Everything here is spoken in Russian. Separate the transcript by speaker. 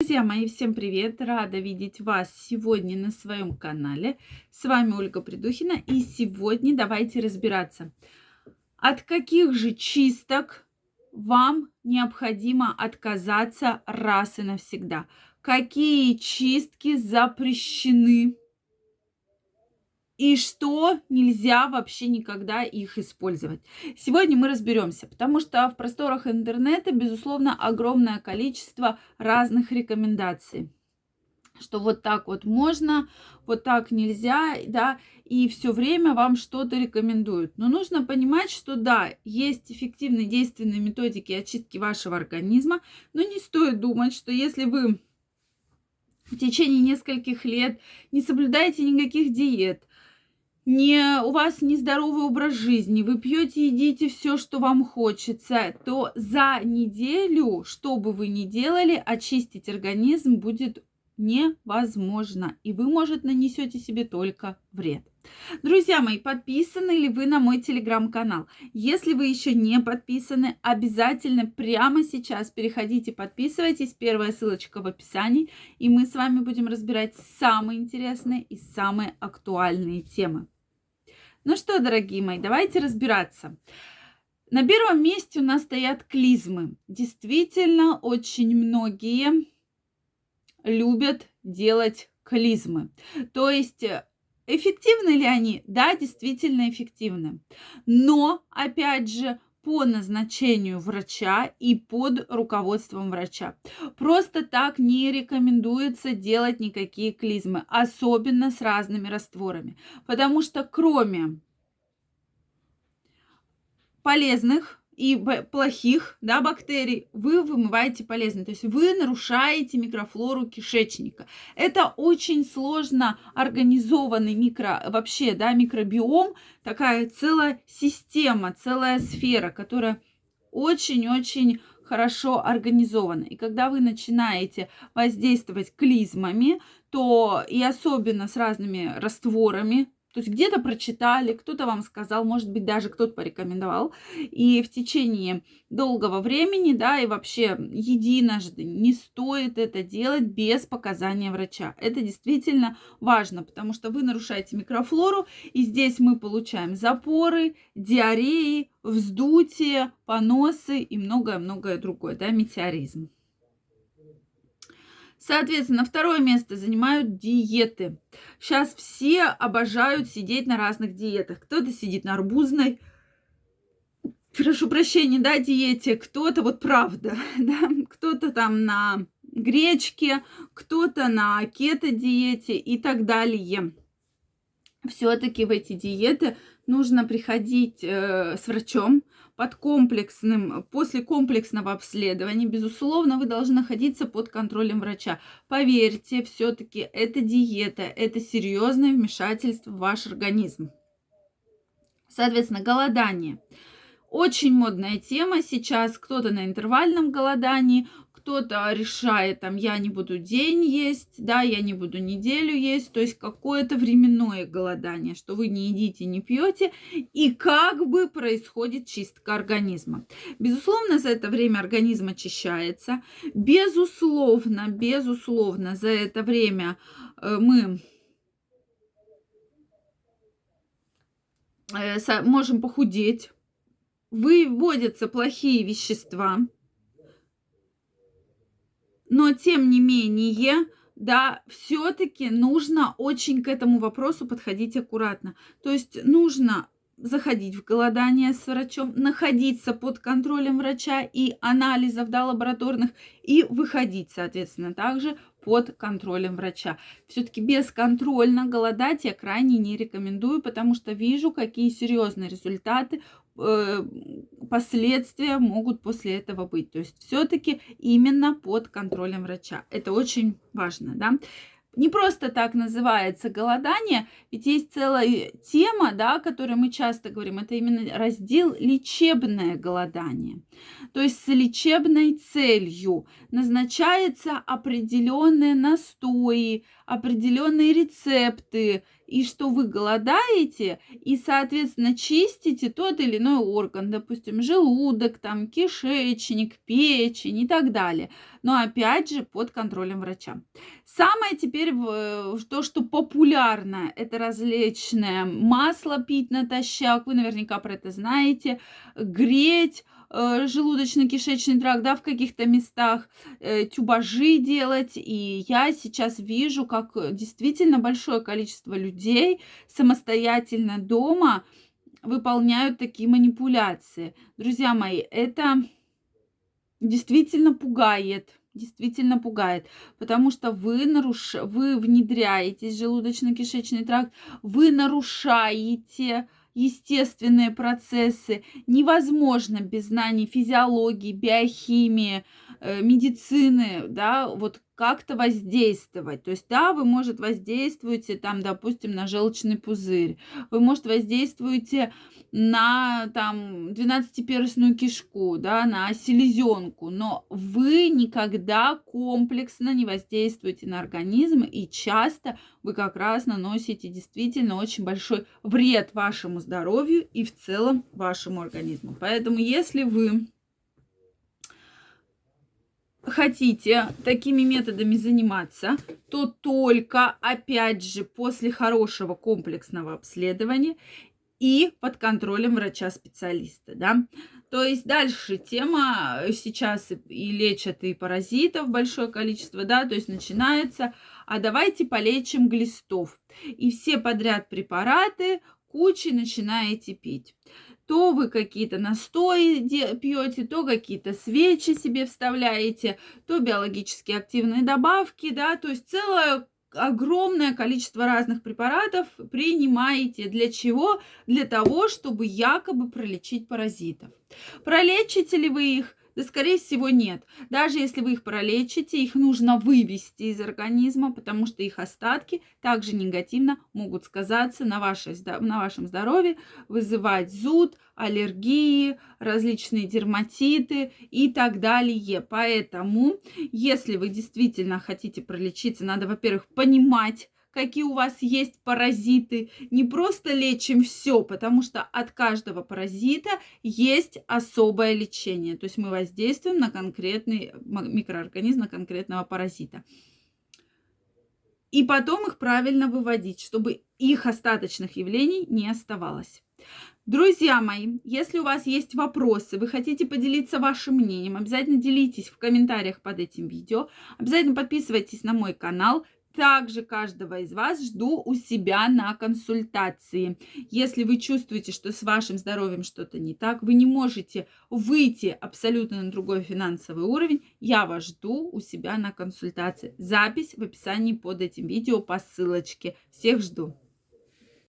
Speaker 1: Друзья мои, всем привет! Рада видеть вас сегодня на своем канале. С вами Ольга Придухина. И сегодня давайте разбираться, от каких же чисток вам необходимо отказаться раз и навсегда. Какие чистки запрещены и что нельзя вообще никогда их использовать. Сегодня мы разберемся, потому что в просторах интернета, безусловно, огромное количество разных рекомендаций что вот так вот можно, вот так нельзя, да, и все время вам что-то рекомендуют. Но нужно понимать, что да, есть эффективные действенные методики очистки вашего организма, но не стоит думать, что если вы в течение нескольких лет не соблюдаете никаких диет, не, у вас нездоровый образ жизни, вы пьете, едите все, что вам хочется, то за неделю, что бы вы ни делали, очистить организм будет невозможно. И вы, может, нанесете себе только вред. Друзья мои, подписаны ли вы на мой телеграм-канал? Если вы еще не подписаны, обязательно прямо сейчас переходите, подписывайтесь. Первая ссылочка в описании. И мы с вами будем разбирать самые интересные и самые актуальные темы. Ну что, дорогие мои, давайте разбираться. На первом месте у нас стоят клизмы. Действительно, очень многие любят делать клизмы. То есть э, эффективны ли они? Да, действительно эффективны. Но, опять же, по назначению врача и под руководством врача. Просто так не рекомендуется делать никакие клизмы, особенно с разными растворами, потому что кроме полезных и плохих да, бактерий вы вымываете полезные. То есть вы нарушаете микрофлору кишечника. Это очень сложно организованный микро, вообще, да, микробиом, такая целая система, целая сфера, которая очень-очень хорошо организована. И когда вы начинаете воздействовать клизмами, то и особенно с разными растворами, то есть где-то прочитали, кто-то вам сказал, может быть, даже кто-то порекомендовал. И в течение долгого времени, да, и вообще единожды не стоит это делать без показания врача. Это действительно важно, потому что вы нарушаете микрофлору, и здесь мы получаем запоры, диареи, вздутие, поносы и многое-многое другое, да, метеоризм. Соответственно, второе место занимают диеты. Сейчас все обожают сидеть на разных диетах. Кто-то сидит на арбузной, прошу прощения, да, диете, кто-то, вот правда, да, кто-то там на гречке, кто-то на кето-диете и так далее. Все-таки в эти диеты нужно приходить э, с врачом, под комплексным, после комплексного обследования, безусловно, вы должны находиться под контролем врача. Поверьте, все-таки это диета, это серьезное вмешательство в ваш организм. Соответственно, голодание. Очень модная тема сейчас. Кто-то на интервальном голодании, кто-то решает, там, я не буду день есть, да, я не буду неделю есть, то есть какое-то временное голодание, что вы не едите, не пьете, и как бы происходит чистка организма. Безусловно, за это время организм очищается, безусловно, безусловно, за это время э, мы э, можем похудеть, выводятся плохие вещества, но тем не менее, да, все-таки нужно очень к этому вопросу подходить аккуратно. То есть нужно заходить в голодание с врачом, находиться под контролем врача и анализов да, лабораторных, и выходить, соответственно, также под контролем врача. Все-таки бесконтрольно голодать я крайне не рекомендую, потому что вижу, какие серьезные результаты Э, последствия могут после этого быть. То есть все-таки именно под контролем врача. Это очень важно, да. Не просто так называется голодание, ведь есть целая тема, да, о которой мы часто говорим, это именно раздел лечебное голодание. То есть с лечебной целью назначаются определенные настои, определенные рецепты, и что вы голодаете, и, соответственно, чистите тот или иной орган, допустим, желудок, там, кишечник, печень и так далее. но опять же под контролем врача. Самое теперь то, что популярно, это различное масло пить натощак, вы наверняка про это знаете, греть, э, желудочно-кишечный тракт, да, в каких-то местах, э, тюбажи делать. И я сейчас вижу, как действительно большое количество людей самостоятельно дома выполняют такие манипуляции. Друзья мои, это действительно пугает действительно пугает, потому что вы, наруш... вы внедряете желудочно-кишечный тракт, вы нарушаете естественные процессы. Невозможно без знаний физиологии, биохимии, э, медицины, да, вот как-то воздействовать. То есть, да, вы, может, воздействуете там, допустим, на желчный пузырь, вы, может, воздействуете на там 12-перстную кишку, да, на селезенку, но вы никогда комплексно не воздействуете на организм, и часто вы как раз наносите действительно очень большой вред вашему здоровью и в целом вашему организму. Поэтому, если вы хотите такими методами заниматься, то только, опять же, после хорошего комплексного обследования и под контролем врача-специалиста, да. То есть дальше тема сейчас и лечат и паразитов большое количество, да, то есть начинается, а давайте полечим глистов. И все подряд препараты кучей начинаете пить то вы какие-то настои пьете, то какие-то свечи себе вставляете, то биологически активные добавки, да, то есть целое огромное количество разных препаратов принимаете. Для чего? Для того, чтобы якобы пролечить паразитов. Пролечите ли вы их? Да, скорее всего, нет. Даже если вы их пролечите, их нужно вывести из организма, потому что их остатки также негативно могут сказаться на, вашей, на вашем здоровье, вызывать зуд, аллергии, различные дерматиты и так далее. Поэтому, если вы действительно хотите пролечиться, надо, во-первых, понимать, какие у вас есть паразиты. Не просто лечим все, потому что от каждого паразита есть особое лечение. То есть мы воздействуем на конкретный микроорганизм, на конкретного паразита. И потом их правильно выводить, чтобы их остаточных явлений не оставалось. Друзья мои, если у вас есть вопросы, вы хотите поделиться вашим мнением, обязательно делитесь в комментариях под этим видео. Обязательно подписывайтесь на мой канал, также каждого из вас жду у себя на консультации. Если вы чувствуете, что с вашим здоровьем что-то не так, вы не можете выйти абсолютно на другой финансовый уровень, я вас жду у себя на консультации. Запись в описании под этим видео по ссылочке. Всех жду.